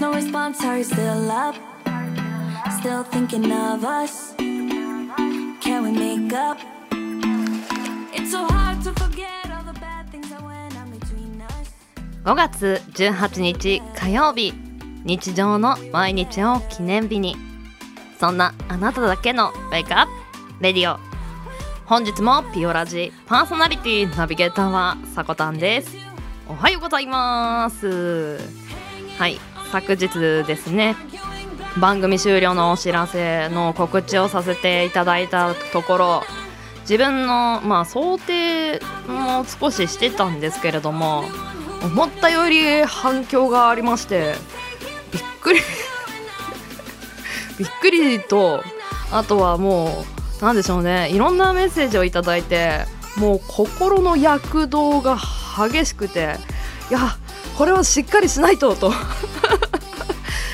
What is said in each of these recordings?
There's no response, are you still up? Still thinking of us? Can we make up? It's so hard to forget all the bad things that went on between us. 5月18日火曜日日常の毎日を記念日にそんなあなただけのウェイクアップレディオ本日もピオラジパーソナリティナビゲーターはさこたんですおはようございますはい昨日ですね番組終了のお知らせの告知をさせていただいたところ自分のまあ想定も少ししてたんですけれども思ったより反響がありましてびっくり びっくりとあとはもうなんでしょうねいろんなメッセージをいただいてもう心の躍動が激しくていやこれはしっかりしないとと。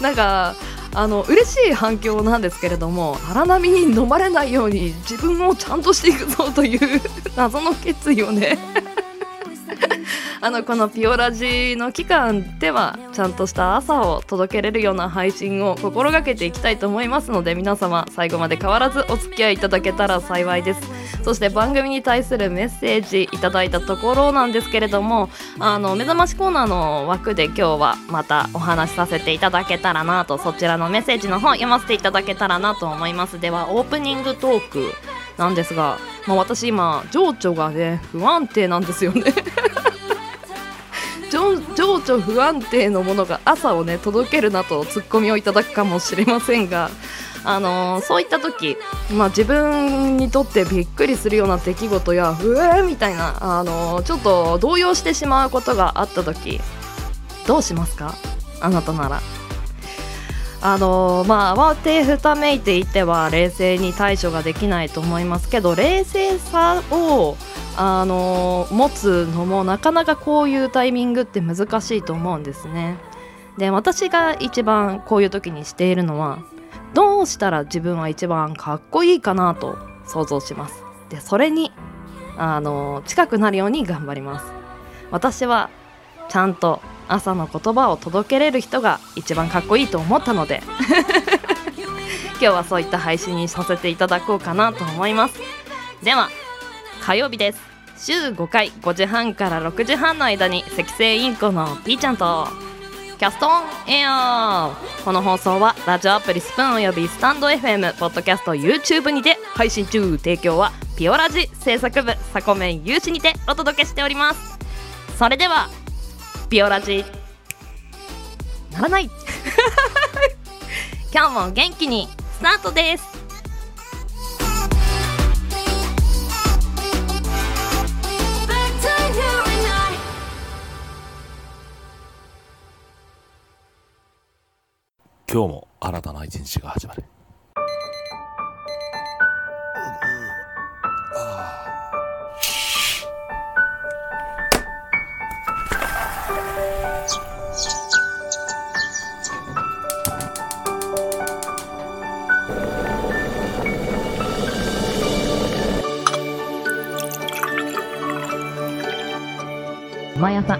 なんかあの嬉しい反響なんですけれども荒波に飲まれないように自分をちゃんとしていくぞという 謎の決意をね。あのこのピオラジの期間ではちゃんとした朝を届けれるような配信を心がけていきたいと思いますので皆様最後まで変わらずお付き合いいただけたら幸いです。そして番組に対するメッセージいただいたところなんですけれどもあの目覚ましコーナーの枠で今日はまたお話しさせていただけたらなとそちらのメッセージの方読ませていただけたらなと思います。ではオープニングトーク。なんですが、まあ、私今情緒がね不安定なんですよね。情緒不安定のものが朝をね届けるなとツッコミをいただくかもしれませんが、あのーそういった時、まあ、自分にとってびっくりするような出来事やうえーみたいな、あのーちょっと動揺してしまうことがあった時どうしますか？あなたなら。あのまあ慌てふためいていては冷静に対処ができないと思いますけど冷静さをあの持つのもなかなかこういうタイミングって難しいと思うんですね。で私が一番こういう時にしているのはどうしたら自分は一番かっこいいかなと想像します。でそれにあの近くなるように頑張ります。私はちゃんと朝の言葉を届けれる人が一番かっこいいと思ったので。今日はそういった配信にさせていただこうかなと思います。では火曜日です。週5回5時半から6時半の間に赤星インコのピーちゃんとキャストオンエア。この放送はラジオアプリスプーンおよびスタンド FM ポッドキャスト YouTube にて配信中。提供はピオラジ制作部サコメン有志にてお届けしております。それではピオラジ。ならない。今日も元気に。スタートです。今日も新たな一日が始まる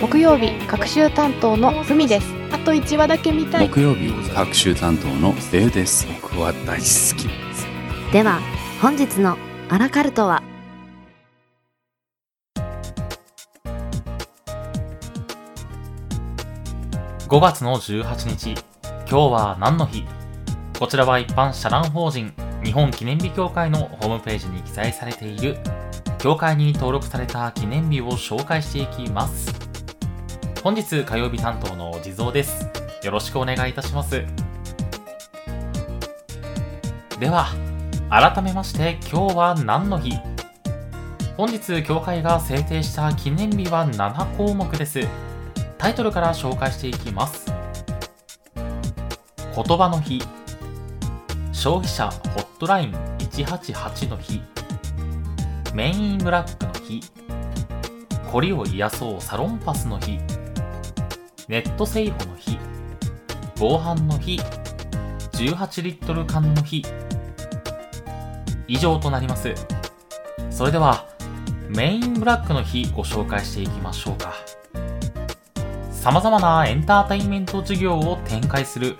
木曜日各週担当のふみです。あと1話だけ見たい。木曜日各週担当のデウです。僕は大好きです。では本日のアラカルトは？5月の18日、今日は何の日？こちらは一般社団法人日本記念日協会のホームページに記載されている。協会に登録された記念日を紹介していきます。本日火曜日担当の地蔵です。よろしくお願いいたします。では、改めまして今日は何の日？本日協会が制定した記念日は7項目です。タイトルから紹介していきます。言葉の日、消費者ホットライン188の日、メインブラックの日、凝りを癒そうサロンパスの日、ネット製法の日、防犯の日、18リットル缶の日、以上となります。それでは、メインブラックの日ご紹介していきましょうか。様々なエンターテインメント事業を展開する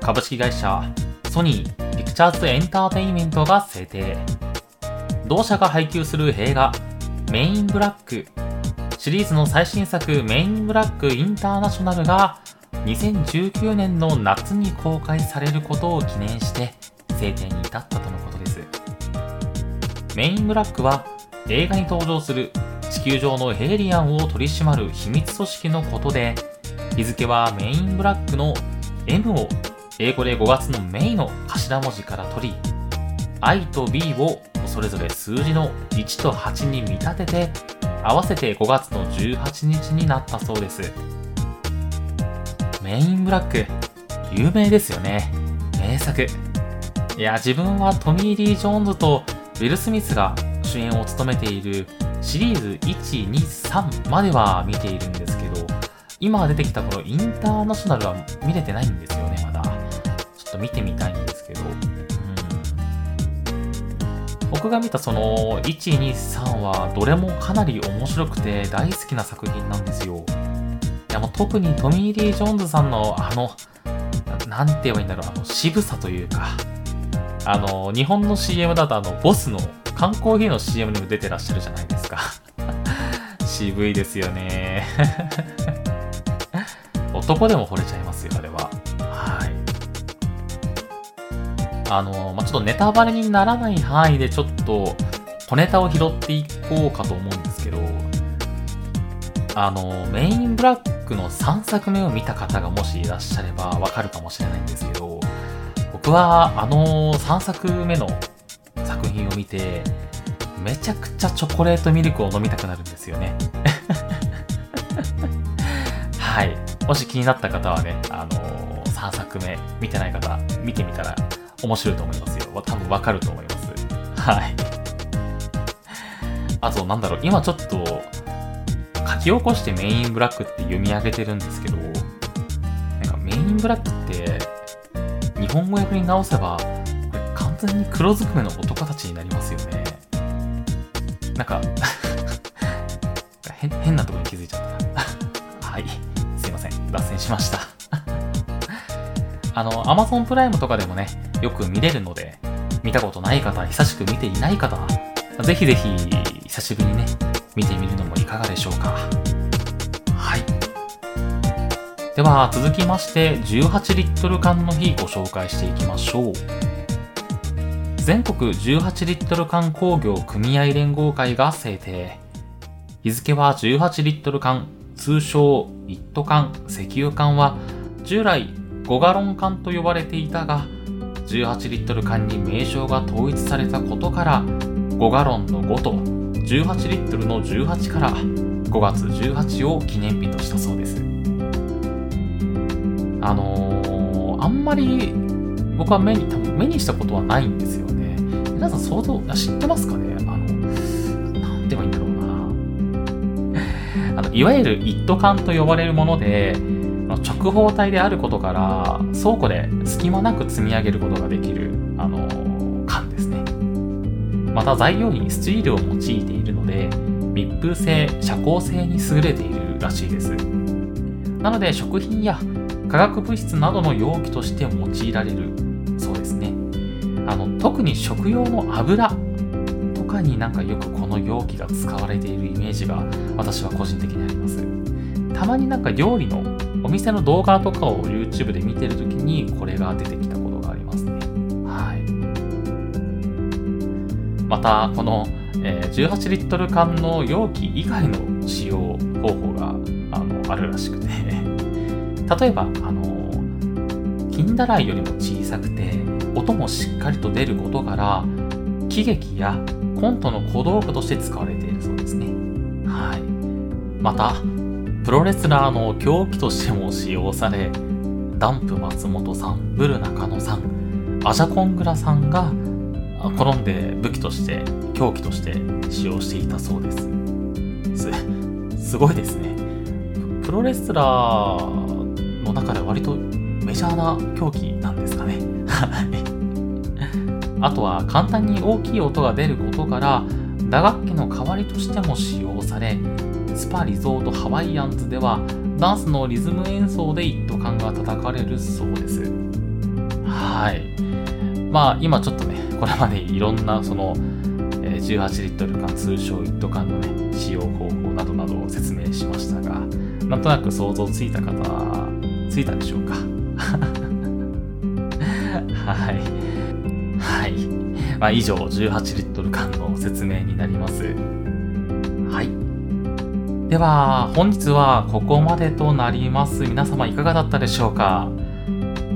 株式会社ソニーピクチャーズエンターテインメントが制定。同社が配給する映画メインブラックシリーズの最新作メインブラックインターナショナルが2019年の夏に公開されることを記念して制定に至ったとのことです。メインブラックは映画に登場する地球上のヘイリアンを取り締まる秘密組織のことで、日付はメインブラックの M を英語で5月のメイの頭文字から取り、I と B をそれぞれ数字の1と8に見立てて、合わせて5月の18日になったそうです。メインブラック、有名ですよね。名作。いや、自分はトミー・リー・ジョーンズとウィル・スミスが主演を務めているシリーズ1、2、3までは見ているんですけど、今出てきたこのインターナショナルは見れてないんですよね、まだ。ちょっと見てみたいんですけど。僕が見たその1、2、3はどれもかなり面白くて大好きな作品なんですよ。いやもう特にトミー・リー・ジョーンズさんのあの、なんて言えばいいんだろう、あの渋さというか、あの、日本の CM だとあの、ボスの缶コーヒーの CM にも出てらっしゃるじゃないですか。渋いですよね。男でも惚れちゃいますよ、あれは。あの、まあ、ちょっとネタバレにならない範囲でちょっと小ネタを拾っていこうかと思うんですけど、あの、メインブラックの3作目を見た方がもしいらっしゃればわかるかもしれないんですけど、僕はあの3作目の作品を見て、めちゃくちゃチョコレートミルクを飲みたくなるんですよね。はい。もし気になった方はね、あのー、3作目見てない方、見てみたら面白いと思いますよ。多分わかると思います。はい。あと、なんだろう、今ちょっと、書き起こしてメインブラックって読み上げてるんですけど、なんかメインブラックって、日本語訳に直せば、これ完全に黒ずくめの男たちになりますよね。なんか変、変なとこに気づいちゃったな。はい。すいません。脱線しました。あの、Amazon プライムとかでもね、よく見れるので、見たことない方、久しく見ていない方、ぜひぜひ、久しぶりにね、見てみるのもいかがでしょうか。はい。では、続きまして、18リットル缶の日ご紹介していきましょう。全国18リットル缶工業組合連合会が制定。日付は18リットル缶、通称一斗缶、石油缶は従来5ガロン缶と呼ばれていたが、18リットル缶に名称が統一されたことから、5ガロンの5と18リットルの18から5月18を記念日としたそうです。あのー、あんまり僕は目に、多分目にしたことはないんですよね。皆さん想像、知ってますかね？あの、なんて言えばいいんだろうな。あの、いわゆる一斗缶と呼ばれるもので、直方体であることから、倉庫で隙間なく積み上げることができる、あの、缶ですね。また材料にスチールを用いているので、密封性、遮光性に優れているらしいです。なので、食品や化学物質などの容器として用いられるそうですね。あの、特に食用の油とかになんかよくこの容器が使われているイメージが私は個人的にあります。たまになんか料理のお店の動画とかを YouTube で見てるときにこれが出てきたことがありますね。はい。また、この、え18リットル缶の容器以外の使用方法があのあるらしくて、例えば、あの、金だらいよりも小さくて、音もしっかりと出ることから、喜劇やコントの小道具として使われているそうですね。はい。また、プロレスラーの狂気としても使用され、ダンプ松本さん、ブル中野さん、アジャコングラさんがあ転んで武器として凶器として使用していたそうです。すすごいですね。プロレスラーの中で割とメジャーな凶器なんですかね。あとは簡単に大きい音が出ることから打楽器の代わりとしても使用されスパリゾートハワイアンズではダンスのリズム演奏で一斗缶が叩かれるそうですはいまあ今ちょっとねこれまでいろんなその18リットル缶通称一斗缶のね使用方法などなどを説明しましたがなんとなく想像ついた方ついたでしょうか？はいはい。まあ、以上、18リットル缶の説明になります。では、本日はここまでとなります。皆様いかがだったでしょうか？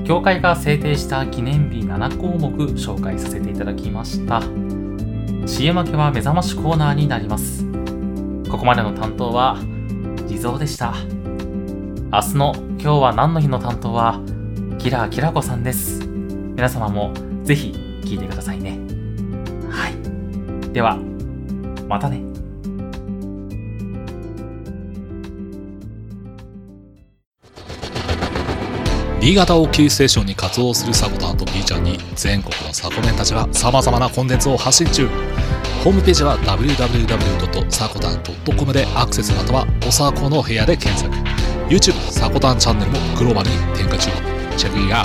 協会が制定した記念日7項目紹介させていただきました。CM 明けは目覚ましコーナーになります。ここまでの担当は、地蔵でした。明日の今日は何の日の担当は、キラーキラコさんです。皆様もぜひ聞いてくださいね。はい。では、またね。新潟をキーステーションに活動するサコタンと B ちゃんに全国のサコメンたちが様々なコンテンツを発信中。ホームページは www.sakotan.com でアクセスまたはおさこの部屋で検索。YouTube サコタンチャンネルもグローバルに展開中。チェックイアウ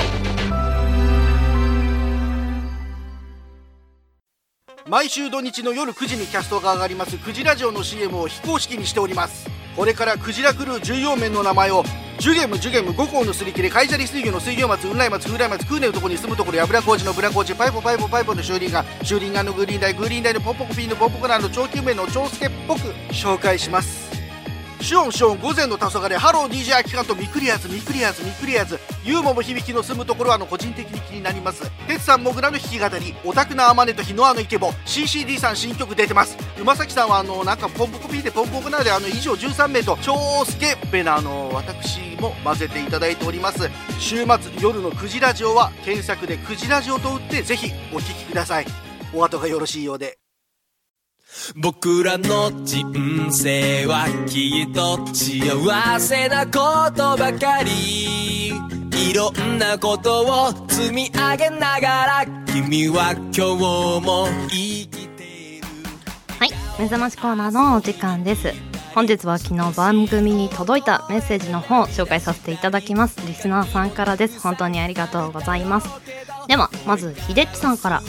ト。毎週土日の夜9時にキャストが上がりますクジラジオの CM を非公式にしております。これからクジラクルー重要面の名前をジュゲムジュゲム五行のすり切れ海砂利水魚の水魚松雲来松風来松空根のとこに住むところやぶら工事のブラ工事パイポパイポパイポの修理が修理がのグリーン台グリーン台のポンポコピーのポンポコランの長久名の長介っぽく紹介します。シオンシオン午前の黄昏ハロー DJ アキカンとミクリアーズミクリアーズミクリアーズユーモも響きの住むところはあの個人的に気になります。鉄さんもぐらの弾き語りオタクなアマネと日のあのイケボ。CCD さん新曲出てます。馬崎さんはあのなんかポンポコピーでポンポコナーであの以上13名と超スケベなあの私も混ぜていただいております。週末夜の9時ラジオは検索で9時ラジオと打ってぜひお聞きください。お後がよろしいようで。僕らの人生はきっと幸せなことばかりいろんなことを積み上げながら君は今日も生きているはい、目覚ましコーナーのお時間です。本日は昨日番組に届いたメッセージの方を紹介させていただきます。リスナーさんからです。本当にありがとうございます。では、まず、ひでっちさんから。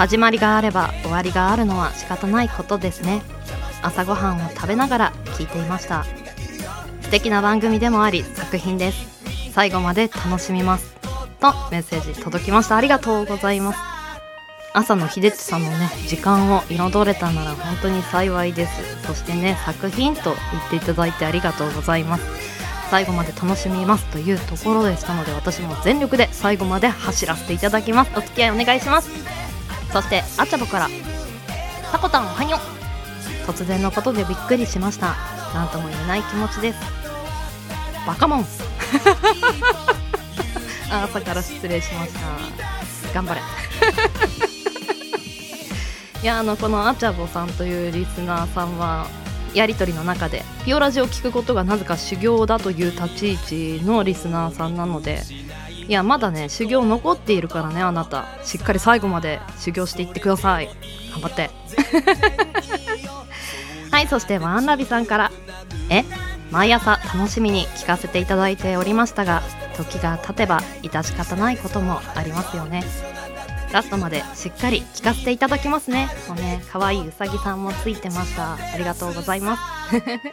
始まりがあれば終わりがあるのは仕方ないことですね。朝ごはんを食べながら聞いていました。素敵な番組でもあり、作品です。最後まで楽しみます。とメッセージ届きました。ありがとうございます。朝の秀地さんのね時間を彩れたなら本当に幸いですそしてね作品と言っていただいてありがとうございます最後まで楽しみますというところでしたので私も全力で最後まで走らせていただきますお付き合いお願いしますそしてあちゃぼからタコタンおはよ。う突然のことでびっくりしました。何とも言えない気持ちです。バカモン。朝から失礼しました。頑張れ。いやあのこのあちゃぼさんというリスナーさんはやり取りの中でピオラジを聞くことがなぜか修行だという立ち位置のリスナーさんなのでいやまだね修行残っているからねあなた。しっかり最後まで修行していってください。頑張って。はいそしてワンラビさんから。え？毎朝楽しみに聞かせていただいておりましたが時が経てば致し方ないこともありますよね。ラストまでしっかり聞かせていただきますね。とね、可愛いうさぎさんもついてました。ありがとうございます。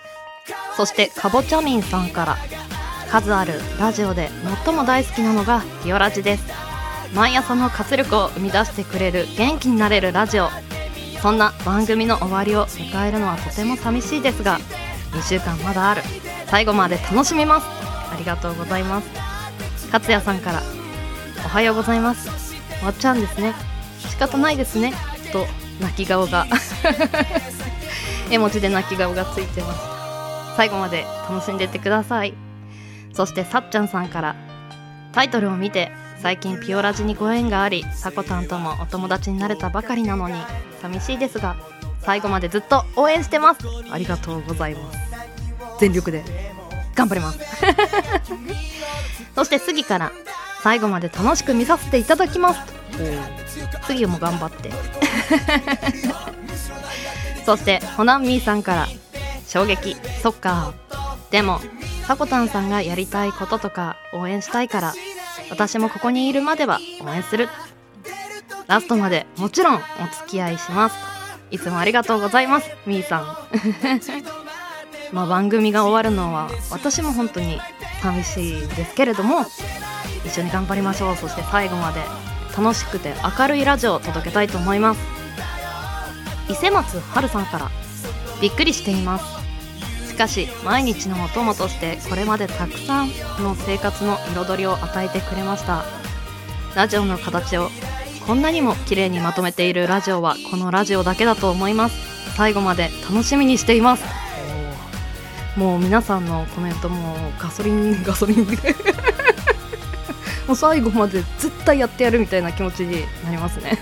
そして、かぼちゃみんさんから、数あるラジオで最も大好きなのがピオラジです。毎朝の活力を生み出してくれる元気になれるラジオ。そんな番組の終わりを迎えるのはとても寂しいですが、2週間まだある。最後まで楽しみます。ありがとうございます。勝也さんから、おはようございます。わっちゃんですね仕方ないですねと泣き顔が 絵文字で泣き顔がついてました最後まで楽しんでってくださいそしてさっちゃんさんからタイトルを見て最近ピオラジにご縁がありさこたんともお友達になれたばかりなのに寂しいですが最後までずっと応援してます。ありがとうございます。全力で頑張ります。そして次から最後まで楽しく見させていただきます。次も頑張って。そしてホナンミーさんから衝撃そっか。でもさこたんさんがやりたいこととか応援したいから私もここにいるまでは応援する。ラストまでもちろんお付き合いします。いつもありがとうございますみーさん。まあ番組が終わるのは私も本当に寂しいですけれども一緒に頑張りましょう。そして最後まで楽しくて明るいラジオを届けたいと思います。伊勢松春さんからびっくりしています。かし毎日のお供としてこれまでたくさんの生活の彩りを与えてくれました。ラジオの形をこんなにも綺麗にまとめているラジオはこのラジオだけだと思います。最後まで楽しみにしています。もう皆さんのコメントもガソリン ガソリンで。もう最後まで絶対やってやるみたいな気持ちになりますね。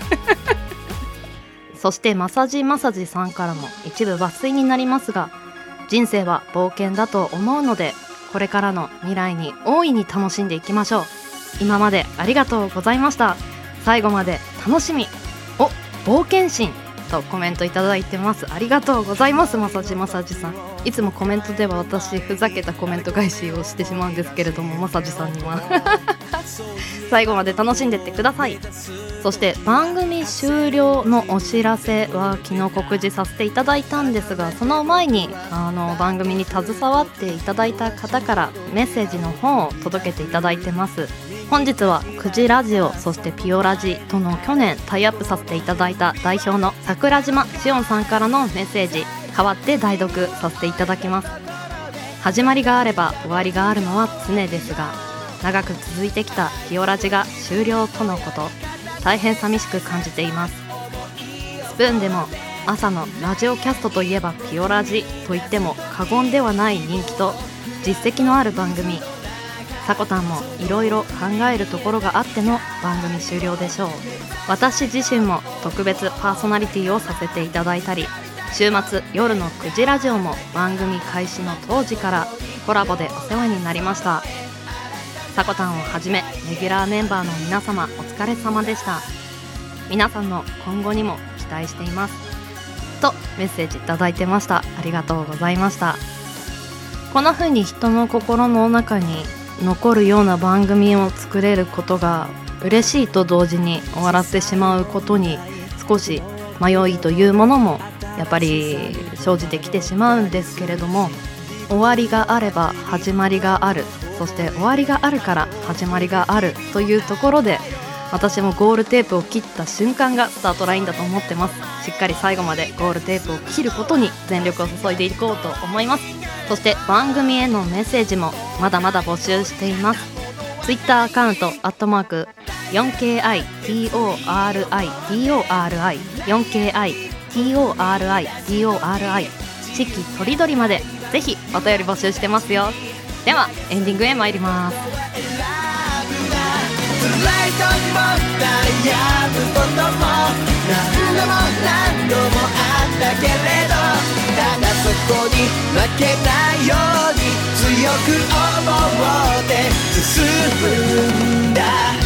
そしてマサジマサジさんからも一部抜粋になりますが人生は冒険だと思うのでこれからの未来に大いに楽しんでいきましょう。今までありがとうございました。最後まで楽しみお冒険心とコメントいただいてます。ありがとうございます。マサジマサジさん。いつもコメントでは私ふざけたコメント返しをしてしまうんですけれどもマサジさんには。最後まで楽しんでってください。そして番組終了のお知らせは昨日告示させていただいたんですがその前にあの番組に携わっていただいた方からメッセージの方を届けていただいてます。本日はくじラジオそしてピオラジとの去年タイアップさせていただいた代表の桜島しおんさんからのメッセージ代わって代読させていただきます。始まりがあれば終わりがあるのは常ですが長く続いてきたピオラジが終了とのこと。大変寂しく感じています。スプーンでも朝のラジオキャストといえばピオラジと言っても過言ではない人気と実績のある番組。さこたんもいろいろ考えるところがあっての番組終了でしょう。私自身も特別パーソナリティをさせていただいたり週末夜の9時ラジオも番組開始の当時からコラボでお世話になりました。さこたんをはじめレギュラーメンバーの皆様お疲れ様でした。皆さんの今後にも期待しています。とメッセージいただいてました。ありがとうございました。こんな風に人の心の中に残るような番組を作れることが嬉しいと同時に終わらせてしまうことに少し迷いというものもやっぱり生じてきてしまうんですけれども終わりがあれば始まりがある。そして終わりがあるから始まりがあるというところで私もゴールテープを切った瞬間がスタートラインだと思ってます。しっかり最後までゴールテープを切ることに全力を注いでいこうと思います。そして番組へのメッセージもまだまだ募集しています。Twitter アカウントアットマーク 4KITORI4KITORI 四季とりどりまでぜひお便り募集してますよ。ではエンディングへ参ります。辛いと思ったやむことも何度も何度もあったけれどただそこに負けないように強く思って進むんだ。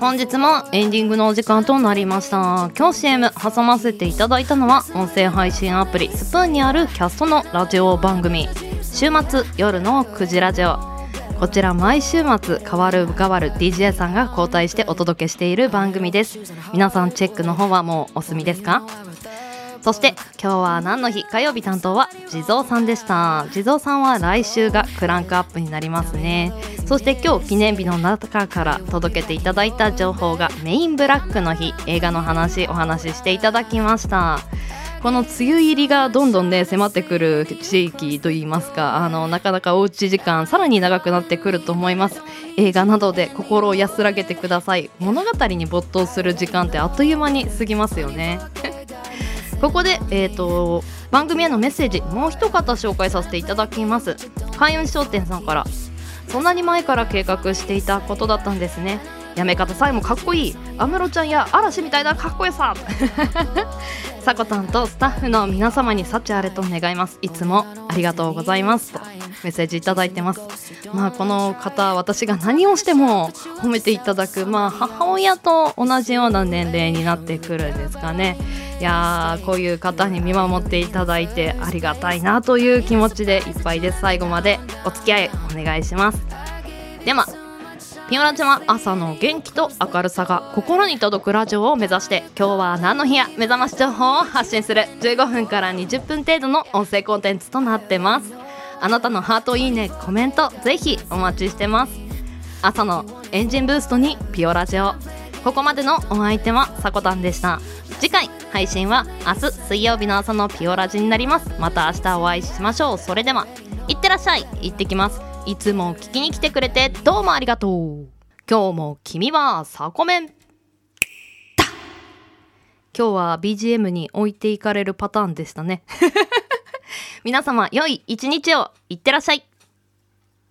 本日もエンディングのお時間となりました。今日 CM 挟ませていただいたのは音声配信アプリスプーンにあるキャストのラジオ番組。週末夜の9時ラジオ。こちら毎週末変わる変わる DJ さんが交代してお届けしている番組です。皆さんチェックの方はもうお済みですか？そして今日は何の日？火曜日担当は地蔵さんでした。地蔵さんは来週がクランクアップになりますね。そして今日記念日の中から届けていただいた情報がメインブラックの日映画の話お話ししていただきました。この梅雨入りがどんどんね迫ってくる地域といいますかあのなかなかおうち時間さらに長くなってくると思います。映画などで心を安らげてください。物語に没頭する時間ってあっという間に過ぎますよね。ここで、えーと、番組へのメッセージもう一方紹介させていただきます。開運商店さんからそんなに前から計画していたことだったんですね。やめ方さえもかっこいい。安室ちゃんや嵐みたいなかっこよさ。さこたんとスタッフの皆様に幸あれと願います。いつもありがとうございます。とメッセージいただいてます。まあこの方私が何をしても褒めていただくまあ母親と同じような年齢になってくるんですかね。いやーこういう方に見守っていただいてありがたいなという気持ちでいっぱいです最後までお付き合いお願いします。ではピオラジは朝の元気と明るさが心に届くラジオを目指して今日は何の日や目覚まし情報を発信する。15分から20分程度の音声コンテンツとなってます。あなたのハートいいねコメントぜひお待ちしてます。朝のエンジンブーストにピオラジオ。ここまでのお相手はさこたんでした。次配信は明日水曜日の朝のピオラジになります。また明日お会いしましょう。それではいってらっしゃい。行ってきます。いつも聞きに来てくれてどうもありがとう。今日も君はサコメン。今日は BGM に置いていかれるパターンでしたね。皆様良い一日を。いってらっしゃい。